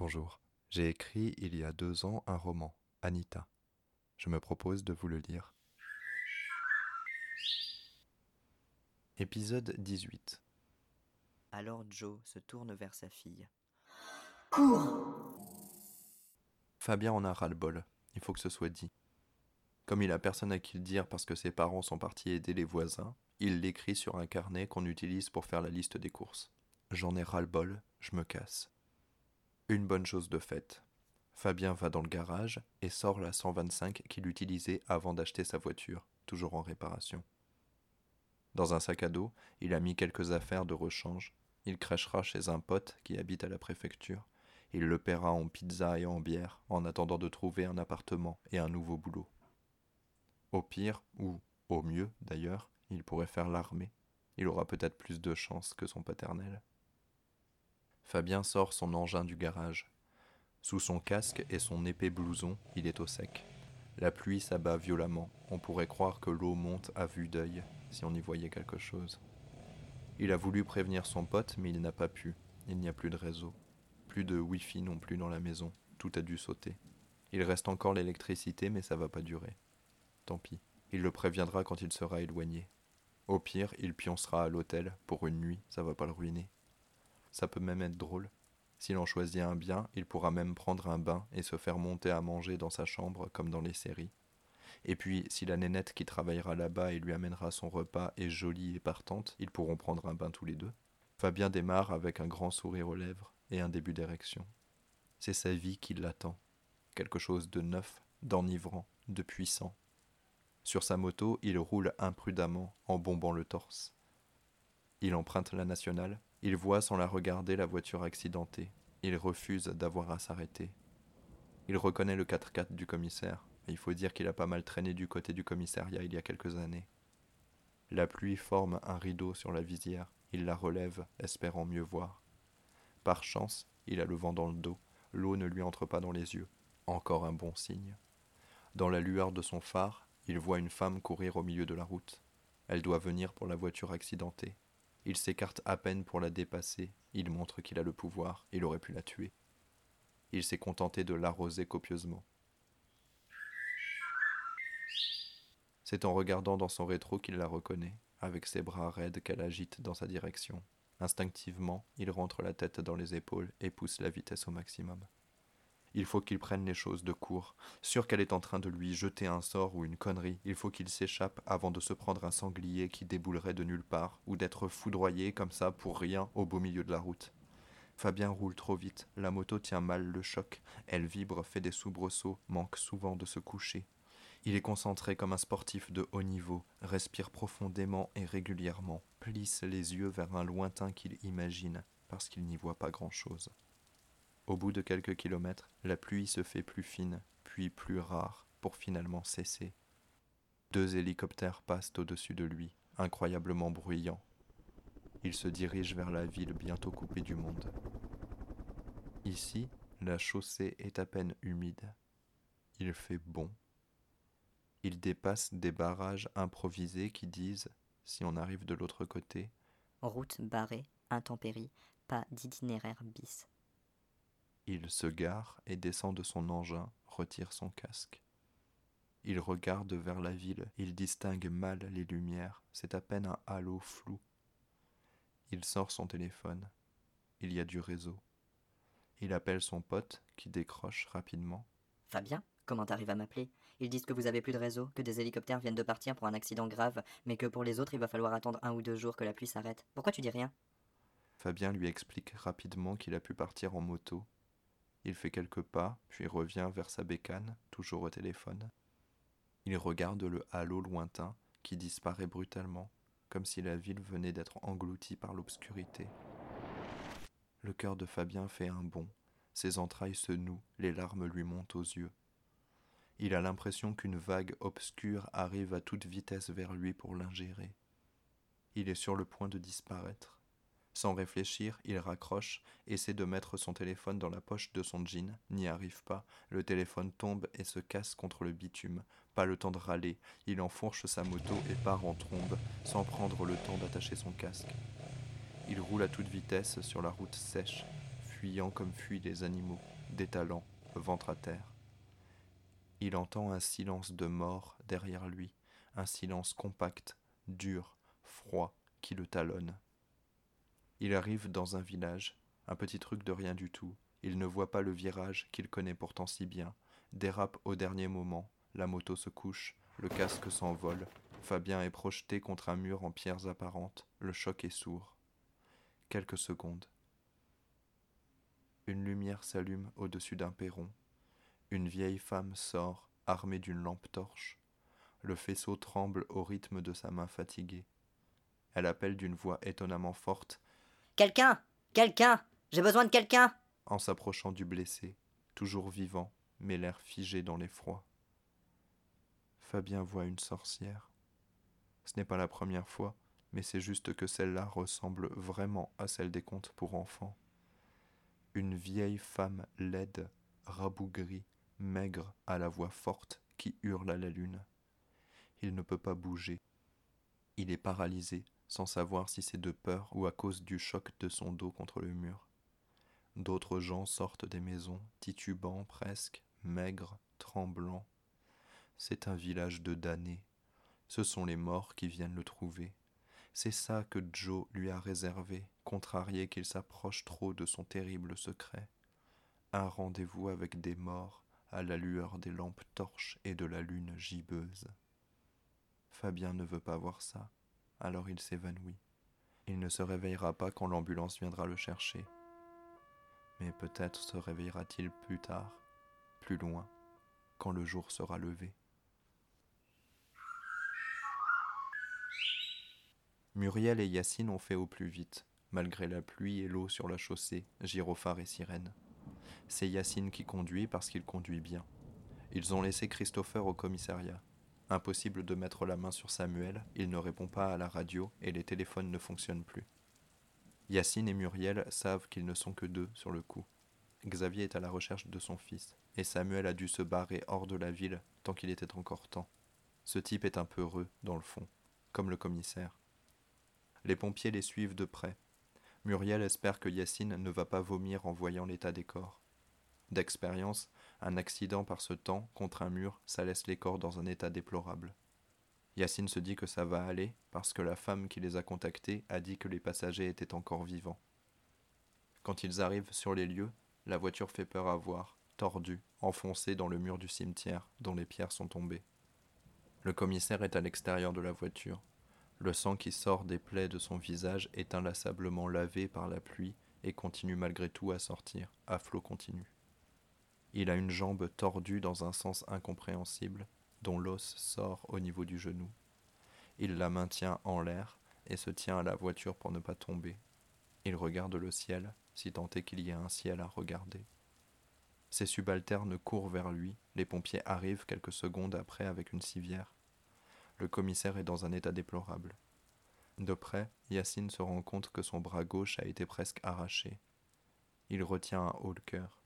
Bonjour. J'ai écrit il y a deux ans un roman, Anita. Je me propose de vous le lire. Épisode 18. Alors Joe se tourne vers sa fille. Fabien en a ras-le-bol. Il faut que ce soit dit. Comme il a personne à qui le dire parce que ses parents sont partis aider les voisins, il l'écrit sur un carnet qu'on utilise pour faire la liste des courses. J'en ai ras-le-bol, je me casse. Une bonne chose de faite. Fabien va dans le garage et sort la 125 qu'il utilisait avant d'acheter sa voiture, toujours en réparation. Dans un sac à dos, il a mis quelques affaires de rechange. Il crachera chez un pote qui habite à la préfecture. Il le paiera en pizza et en bière en attendant de trouver un appartement et un nouveau boulot. Au pire, ou au mieux d'ailleurs, il pourrait faire l'armée. Il aura peut-être plus de chance que son paternel. Fabien sort son engin du garage. Sous son casque et son épais blouson, il est au sec. La pluie s'abat violemment. On pourrait croire que l'eau monte à vue d'œil si on y voyait quelque chose. Il a voulu prévenir son pote, mais il n'a pas pu. Il n'y a plus de réseau. Plus de Wi-Fi non plus dans la maison. Tout a dû sauter. Il reste encore l'électricité, mais ça va pas durer. Tant pis. Il le préviendra quand il sera éloigné. Au pire, il pioncera à l'hôtel pour une nuit, ça va pas le ruiner. Ça peut même être drôle. S'il en choisit un bien, il pourra même prendre un bain et se faire monter à manger dans sa chambre comme dans les séries. Et puis, si la nénette qui travaillera là-bas et lui amènera son repas est jolie et partante, ils pourront prendre un bain tous les deux. Fabien démarre avec un grand sourire aux lèvres et un début d'érection. C'est sa vie qui l'attend. Quelque chose de neuf, d'enivrant, de puissant. Sur sa moto, il roule imprudemment en bombant le torse. Il emprunte la nationale, il voit sans la regarder la voiture accidentée. Il refuse d'avoir à s'arrêter. Il reconnaît le 4x4 du commissaire, il faut dire qu'il a pas mal traîné du côté du commissariat il y a quelques années. La pluie forme un rideau sur la visière. Il la relève, espérant mieux voir. Par chance, il a le vent dans le dos. L'eau ne lui entre pas dans les yeux. Encore un bon signe. Dans la lueur de son phare, il voit une femme courir au milieu de la route. Elle doit venir pour la voiture accidentée. Il s'écarte à peine pour la dépasser, il montre qu'il a le pouvoir, il aurait pu la tuer. Il s'est contenté de l'arroser copieusement. C'est en regardant dans son rétro qu'il la reconnaît, avec ses bras raides qu'elle agite dans sa direction. Instinctivement, il rentre la tête dans les épaules et pousse la vitesse au maximum. Il faut qu'il prenne les choses de court. Sûr qu'elle est en train de lui jeter un sort ou une connerie, il faut qu'il s'échappe avant de se prendre un sanglier qui déboulerait de nulle part, ou d'être foudroyé comme ça pour rien au beau milieu de la route. Fabien roule trop vite, la moto tient mal le choc, elle vibre, fait des soubresauts, manque souvent de se coucher. Il est concentré comme un sportif de haut niveau, respire profondément et régulièrement, plisse les yeux vers un lointain qu'il imagine, parce qu'il n'y voit pas grand-chose. Au bout de quelques kilomètres, la pluie se fait plus fine, puis plus rare, pour finalement cesser. Deux hélicoptères passent au-dessus de lui, incroyablement bruyants. Il se dirige vers la ville bientôt coupée du monde. Ici, la chaussée est à peine humide. Il fait bon. Il dépasse des barrages improvisés qui disent, si on arrive de l'autre côté, Route barrée, intempérie, pas d'itinéraire bis. Il se gare et descend de son engin, retire son casque. Il regarde vers la ville, il distingue mal les lumières, c'est à peine un halo flou. Il sort son téléphone. Il y a du réseau. Il appelle son pote, qui décroche rapidement. Fabien Comment t'arrives à m'appeler? Ils disent que vous avez plus de réseau, que des hélicoptères viennent de partir pour un accident grave, mais que pour les autres il va falloir attendre un ou deux jours que la pluie s'arrête. Pourquoi tu dis rien? Fabien lui explique rapidement qu'il a pu partir en moto il fait quelques pas, puis revient vers sa bécane, toujours au téléphone. Il regarde le halo lointain qui disparaît brutalement, comme si la ville venait d'être engloutie par l'obscurité. Le cœur de Fabien fait un bond, ses entrailles se nouent, les larmes lui montent aux yeux. Il a l'impression qu'une vague obscure arrive à toute vitesse vers lui pour l'ingérer. Il est sur le point de disparaître. Sans réfléchir, il raccroche, essaie de mettre son téléphone dans la poche de son jean, n'y arrive pas, le téléphone tombe et se casse contre le bitume. Pas le temps de râler, il enfourche sa moto et part en trombe, sans prendre le temps d'attacher son casque. Il roule à toute vitesse sur la route sèche, fuyant comme fuient les animaux, détalant, ventre à terre. Il entend un silence de mort derrière lui, un silence compact, dur, froid, qui le talonne. Il arrive dans un village, un petit truc de rien du tout. Il ne voit pas le virage qu'il connaît pourtant si bien, dérape au dernier moment, la moto se couche, le casque s'envole, Fabien est projeté contre un mur en pierres apparentes, le choc est sourd. Quelques secondes. Une lumière s'allume au-dessus d'un perron. Une vieille femme sort, armée d'une lampe torche. Le faisceau tremble au rythme de sa main fatiguée. Elle appelle d'une voix étonnamment forte. Quelqu'un Quelqu'un J'ai besoin de quelqu'un en s'approchant du blessé, toujours vivant, mais l'air figé dans l'effroi. Fabien voit une sorcière. Ce n'est pas la première fois, mais c'est juste que celle-là ressemble vraiment à celle des contes pour enfants. Une vieille femme laide, rabougrie, maigre, à la voix forte, qui hurle à la lune. Il ne peut pas bouger. Il est paralysé, sans savoir si c'est de peur ou à cause du choc de son dos contre le mur. D'autres gens sortent des maisons, titubants presque, maigres, tremblants. C'est un village de damnés. Ce sont les morts qui viennent le trouver. C'est ça que Joe lui a réservé, contrarié qu'il s'approche trop de son terrible secret. Un rendez-vous avec des morts à la lueur des lampes torches et de la lune gibbeuse. Fabien ne veut pas voir ça, alors il s'évanouit. Il ne se réveillera pas quand l'ambulance viendra le chercher. Mais peut-être se réveillera-t-il plus tard, plus loin, quand le jour sera levé. Muriel et Yacine ont fait au plus vite, malgré la pluie et l'eau sur la chaussée, gyrophare et sirène. C'est Yacine qui conduit parce qu'il conduit bien. Ils ont laissé Christopher au commissariat. Impossible de mettre la main sur Samuel, il ne répond pas à la radio et les téléphones ne fonctionnent plus. Yacine et Muriel savent qu'ils ne sont que deux sur le coup. Xavier est à la recherche de son fils, et Samuel a dû se barrer hors de la ville tant qu'il était encore temps. Ce type est un peu heureux, dans le fond, comme le commissaire. Les pompiers les suivent de près. Muriel espère que Yacine ne va pas vomir en voyant l'état des corps. D'expérience, un accident par ce temps contre un mur, ça laisse les corps dans un état déplorable. Yacine se dit que ça va aller parce que la femme qui les a contactés a dit que les passagers étaient encore vivants. Quand ils arrivent sur les lieux, la voiture fait peur à voir, tordue, enfoncée dans le mur du cimetière dont les pierres sont tombées. Le commissaire est à l'extérieur de la voiture. Le sang qui sort des plaies de son visage est inlassablement lavé par la pluie et continue malgré tout à sortir, à flot continu. Il a une jambe tordue dans un sens incompréhensible, dont l'os sort au niveau du genou. Il la maintient en l'air et se tient à la voiture pour ne pas tomber. Il regarde le ciel, si tant est qu'il y ait un ciel à regarder. Ses subalternes courent vers lui, les pompiers arrivent quelques secondes après avec une civière. Le commissaire est dans un état déplorable. De près, Yacine se rend compte que son bras gauche a été presque arraché. Il retient un haut le cœur.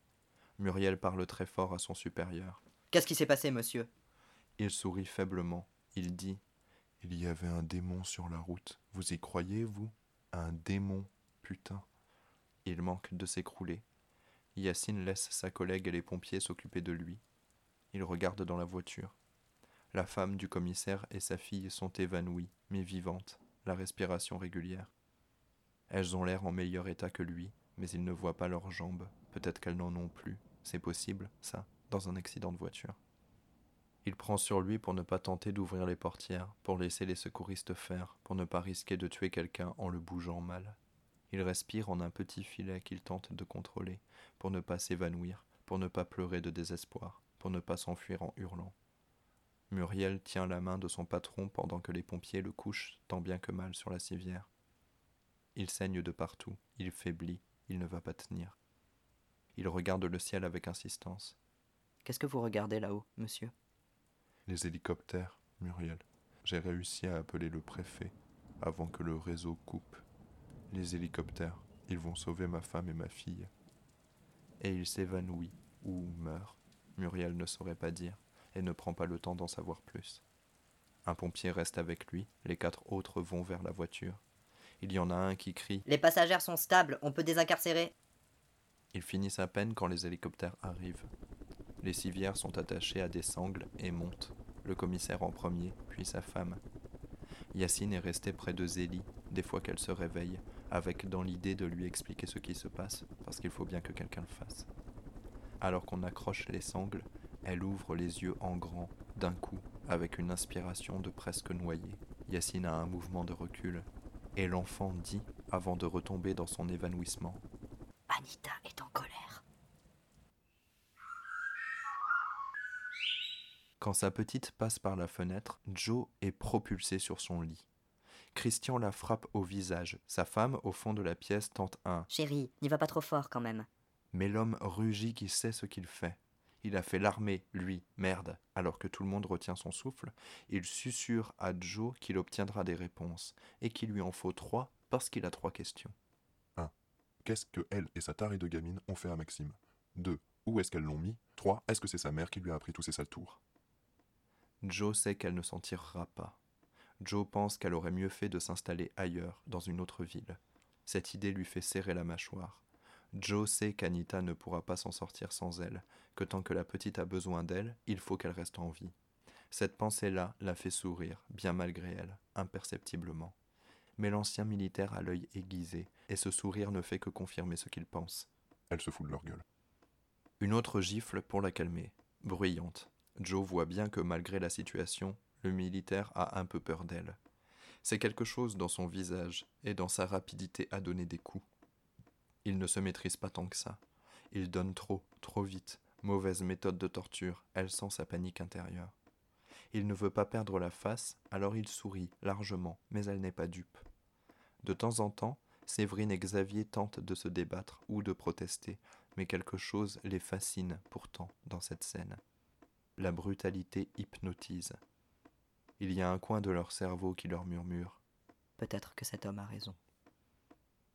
Muriel parle très fort à son supérieur. Qu'est-ce qui s'est passé, monsieur? Il sourit faiblement. Il dit Il y avait un démon sur la route. Vous y croyez, vous? Un démon, putain. Il manque de s'écrouler. Yacine laisse sa collègue et les pompiers s'occuper de lui. Il regarde dans la voiture. La femme du commissaire et sa fille sont évanouies, mais vivantes, la respiration régulière. Elles ont l'air en meilleur état que lui, mais il ne voit pas leurs jambes. Peut-être qu'elles n'en ont plus. C'est possible, ça, dans un accident de voiture. Il prend sur lui pour ne pas tenter d'ouvrir les portières, pour laisser les secouristes faire, pour ne pas risquer de tuer quelqu'un en le bougeant mal. Il respire en un petit filet qu'il tente de contrôler, pour ne pas s'évanouir, pour ne pas pleurer de désespoir, pour ne pas s'enfuir en hurlant. Muriel tient la main de son patron pendant que les pompiers le couchent tant bien que mal sur la civière. Il saigne de partout, il faiblit, il ne va pas tenir. Il regarde le ciel avec insistance. Qu'est-ce que vous regardez là-haut, monsieur? Les hélicoptères, Muriel. J'ai réussi à appeler le préfet avant que le réseau coupe. Les hélicoptères, ils vont sauver ma femme et ma fille. Et il s'évanouit ou meurt. Muriel ne saurait pas dire et ne prend pas le temps d'en savoir plus. Un pompier reste avec lui, les quatre autres vont vers la voiture. Il y en a un qui crie Les passagers sont stables, on peut désincarcérer. Ils finissent à peine quand les hélicoptères arrivent. Les civières sont attachées à des sangles et montent, le commissaire en premier, puis sa femme. Yacine est resté près de Zélie, des fois qu'elle se réveille, avec dans l'idée de lui expliquer ce qui se passe, parce qu'il faut bien que quelqu'un le fasse. Alors qu'on accroche les sangles, elle ouvre les yeux en grand, d'un coup, avec une inspiration de presque noyé. Yacine a un mouvement de recul, et l'enfant dit, avant de retomber dans son évanouissement Anita est en colère. Quand sa petite passe par la fenêtre, Joe est propulsé sur son lit. Christian la frappe au visage. Sa femme, au fond de la pièce, tente un. Chérie, n'y va pas trop fort quand même. Mais l'homme rugit qui sait ce qu'il fait. Il a fait l'armée, lui, merde. Alors que tout le monde retient son souffle, il susurre à Joe qu'il obtiendra des réponses, et qu'il lui en faut trois parce qu'il a trois questions. 1. Qu'est-ce que elle et sa tarée de gamine ont fait à Maxime? 2. Où est-ce qu'elles l'ont mis? 3. Est-ce que c'est sa mère qui lui a appris tous ces sales tours? Joe sait qu'elle ne s'en tirera pas. Joe pense qu'elle aurait mieux fait de s'installer ailleurs, dans une autre ville. Cette idée lui fait serrer la mâchoire. Joe sait qu'Anita ne pourra pas s'en sortir sans elle, que tant que la petite a besoin d'elle, il faut qu'elle reste en vie. Cette pensée-là la fait sourire, bien malgré elle, imperceptiblement. Mais l'ancien militaire a l'œil aiguisé, et ce sourire ne fait que confirmer ce qu'il pense. Elle se fout de leur gueule. Une autre gifle pour la calmer, bruyante. Joe voit bien que malgré la situation, le militaire a un peu peur d'elle. C'est quelque chose dans son visage et dans sa rapidité à donner des coups. Il ne se maîtrise pas tant que ça. Il donne trop, trop vite. Mauvaise méthode de torture, elle sent sa panique intérieure. Il ne veut pas perdre la face, alors il sourit largement, mais elle n'est pas dupe. De temps en temps, Séverine et Xavier tentent de se débattre ou de protester, mais quelque chose les fascine pourtant dans cette scène. La brutalité hypnotise. Il y a un coin de leur cerveau qui leur murmure Peut-être que cet homme a raison.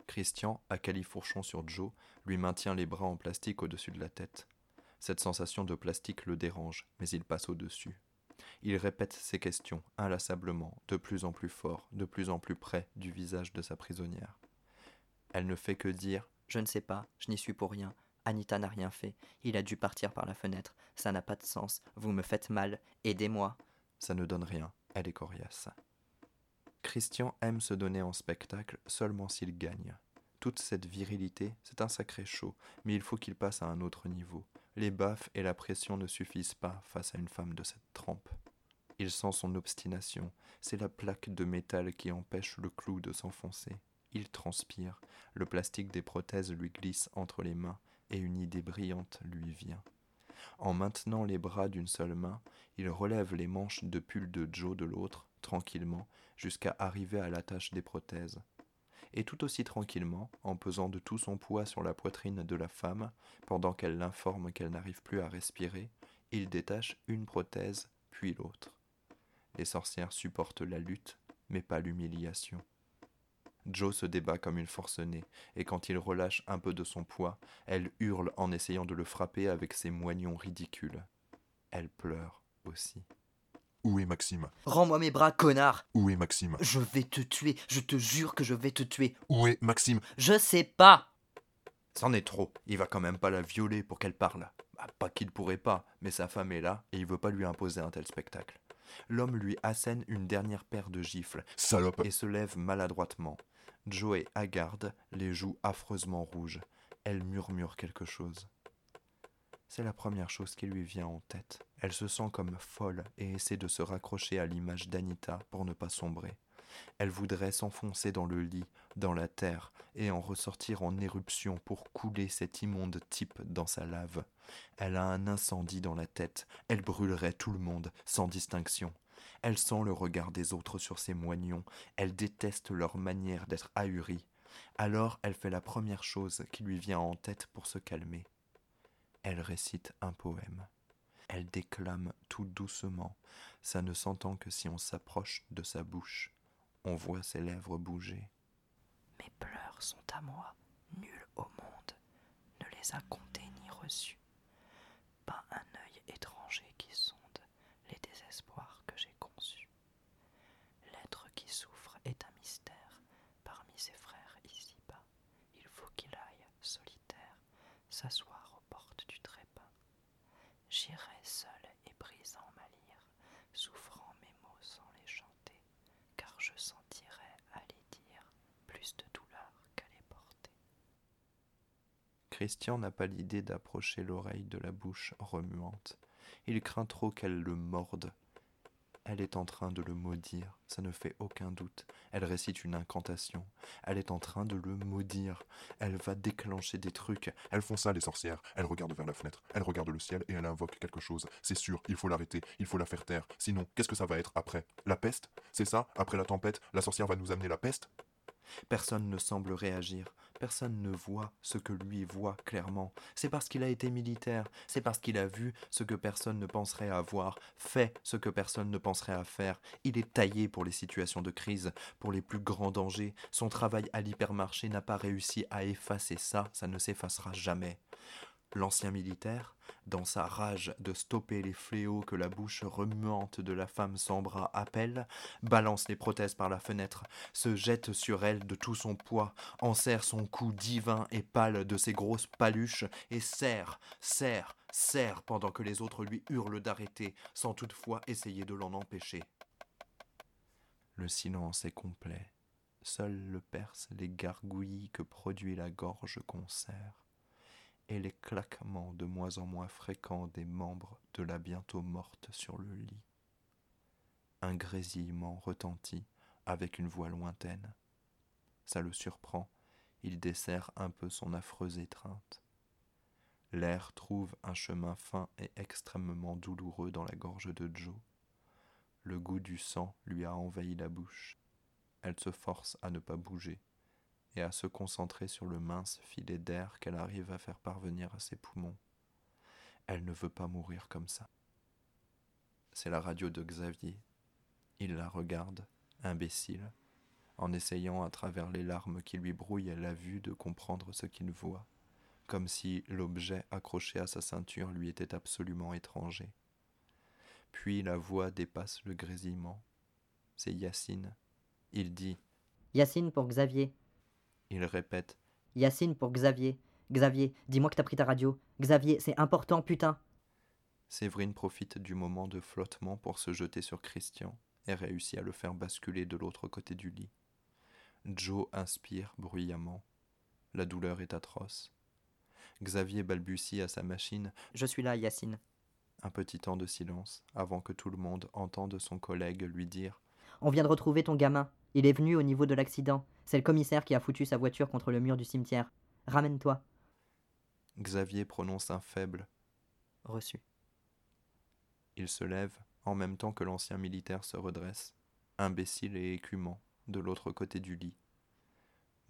Christian, à califourchon sur Joe, lui maintient les bras en plastique au-dessus de la tête. Cette sensation de plastique le dérange, mais il passe au-dessus. Il répète ses questions, inlassablement, de plus en plus fort, de plus en plus près du visage de sa prisonnière. Elle ne fait que dire Je ne sais pas, je n'y suis pour rien. Anita n'a rien fait. Il a dû partir par la fenêtre. Ça n'a pas de sens. Vous me faites mal. Aidez-moi. Ça ne donne rien. Elle est coriace. Christian aime se donner en spectacle seulement s'il gagne. Toute cette virilité, c'est un sacré show, mais il faut qu'il passe à un autre niveau. Les baffes et la pression ne suffisent pas face à une femme de cette trempe. Il sent son obstination, c'est la plaque de métal qui empêche le clou de s'enfoncer. Il transpire, le plastique des prothèses lui glisse entre les mains, et une idée brillante lui vient. En maintenant les bras d'une seule main, il relève les manches de pull de Joe de l'autre, tranquillement, jusqu'à arriver à l'attache des prothèses. Et tout aussi tranquillement, en pesant de tout son poids sur la poitrine de la femme, pendant qu'elle l'informe qu'elle n'arrive plus à respirer, il détache une prothèse, puis l'autre. Les sorcières supportent la lutte, mais pas l'humiliation. Joe se débat comme une forcenée, et quand il relâche un peu de son poids, elle hurle en essayant de le frapper avec ses moignons ridicules. Elle pleure aussi. Où est Maxime? Rends-moi mes bras, connard Où est Maxime? Je vais te tuer, je te jure que je vais te tuer. Où est Maxime? Je sais pas C'en est trop, il va quand même pas la violer pour qu'elle parle. Bah, pas qu'il pourrait pas, mais sa femme est là, et il veut pas lui imposer un tel spectacle. L'homme lui assène une dernière paire de gifles, Salope et se lève maladroitement. Joe est hagarde, les joues affreusement rouges. Elle murmure quelque chose. C'est la première chose qui lui vient en tête. Elle se sent comme folle et essaie de se raccrocher à l'image d'Anita pour ne pas sombrer. Elle voudrait s'enfoncer dans le lit, dans la terre, et en ressortir en éruption pour couler cet immonde type dans sa lave. Elle a un incendie dans la tête, elle brûlerait tout le monde, sans distinction. Elle sent le regard des autres sur ses moignons, elle déteste leur manière d'être ahurie. Alors elle fait la première chose qui lui vient en tête pour se calmer. Elle récite un poème. Elle déclame tout doucement, ça ne s'entend que si on s'approche de sa bouche. On voit ses lèvres bouger. Mes pleurs sont à moi, nul au monde ne les a comptés ni reçus. Pas un œil étranger qui sonde les désespoirs que j'ai conçus. L'être qui souffre est un mystère parmi ses frères ici-bas. Il faut qu'il aille solitaire s'asseoir aux portes du trépas. J'irai seul et brisant ma lyre, souffrant mes mots sans les chanter, car je sentirai à les dire plus de douleur qu'à les porter. Christian n'a pas l'idée d'approcher l'oreille de la bouche remuante. Il craint trop qu'elle le morde. Elle est en train de le maudire, ça ne fait aucun doute. Elle récite une incantation. Elle est en train de le maudire. Elle va déclencher des trucs. Elles font ça, les sorcières. Elles regardent vers la fenêtre, elles regardent le ciel et elle invoque quelque chose. C'est sûr, il faut l'arrêter, il faut la faire taire. Sinon, qu'est-ce que ça va être après? La peste? C'est ça? Après la tempête, la sorcière va nous amener la peste? Personne ne semble réagir, personne ne voit ce que lui voit clairement. C'est parce qu'il a été militaire, c'est parce qu'il a vu ce que personne ne penserait à fait ce que personne ne penserait à faire. Il est taillé pour les situations de crise, pour les plus grands dangers. Son travail à l'hypermarché n'a pas réussi à effacer ça, ça ne s'effacera jamais. L'ancien militaire, dans sa rage de stopper les fléaux que la bouche remuante de la femme sans bras appelle, balance les prothèses par la fenêtre, se jette sur elle de tout son poids, enserre son cou divin et pâle de ses grosses paluches, et serre, serre, serre pendant que les autres lui hurlent d'arrêter, sans toutefois essayer de l'en empêcher. Le silence est complet. Seul le perce les gargouillis que produit la gorge qu'on serre et les claquements de moins en moins fréquents des membres de la bientôt morte sur le lit. Un grésillement retentit avec une voix lointaine. Ça le surprend, il dessert un peu son affreuse étreinte. L'air trouve un chemin fin et extrêmement douloureux dans la gorge de Joe. Le goût du sang lui a envahi la bouche. Elle se force à ne pas bouger et à se concentrer sur le mince filet d'air qu'elle arrive à faire parvenir à ses poumons. Elle ne veut pas mourir comme ça. C'est la radio de Xavier. Il la regarde, imbécile, en essayant à travers les larmes qui lui brouillent la vue de comprendre ce qu'il voit, comme si l'objet accroché à sa ceinture lui était absolument étranger. Puis la voix dépasse le grésillement. C'est Yacine. Il dit Yacine pour Xavier. Il répète Yacine pour Xavier. Xavier, dis-moi que t'as pris ta radio. Xavier, c'est important, putain. Séverine profite du moment de flottement pour se jeter sur Christian et réussit à le faire basculer de l'autre côté du lit. Joe inspire bruyamment. La douleur est atroce. Xavier balbutie à sa machine Je suis là, Yacine. Un petit temps de silence avant que tout le monde entende son collègue lui dire On vient de retrouver ton gamin. Il est venu au niveau de l'accident. C'est le commissaire qui a foutu sa voiture contre le mur du cimetière. Ramène-toi. Xavier prononce un faible Reçu. Il se lève en même temps que l'ancien militaire se redresse, imbécile et écumant, de l'autre côté du lit.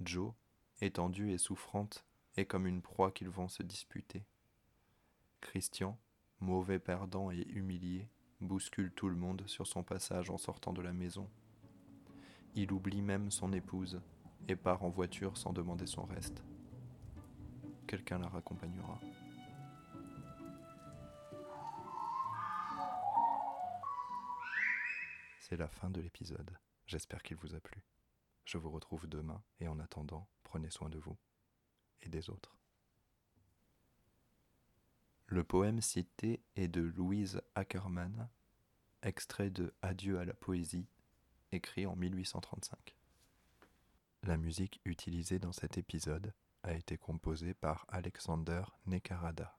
Joe, étendue et souffrante, est comme une proie qu'ils vont se disputer. Christian, mauvais perdant et humilié, bouscule tout le monde sur son passage en sortant de la maison. Il oublie même son épouse et part en voiture sans demander son reste. Quelqu'un la raccompagnera. C'est la fin de l'épisode. J'espère qu'il vous a plu. Je vous retrouve demain et en attendant, prenez soin de vous et des autres. Le poème cité est de Louise Ackermann, extrait de Adieu à la poésie écrit en 1835. La musique utilisée dans cet épisode a été composée par Alexander Nekarada.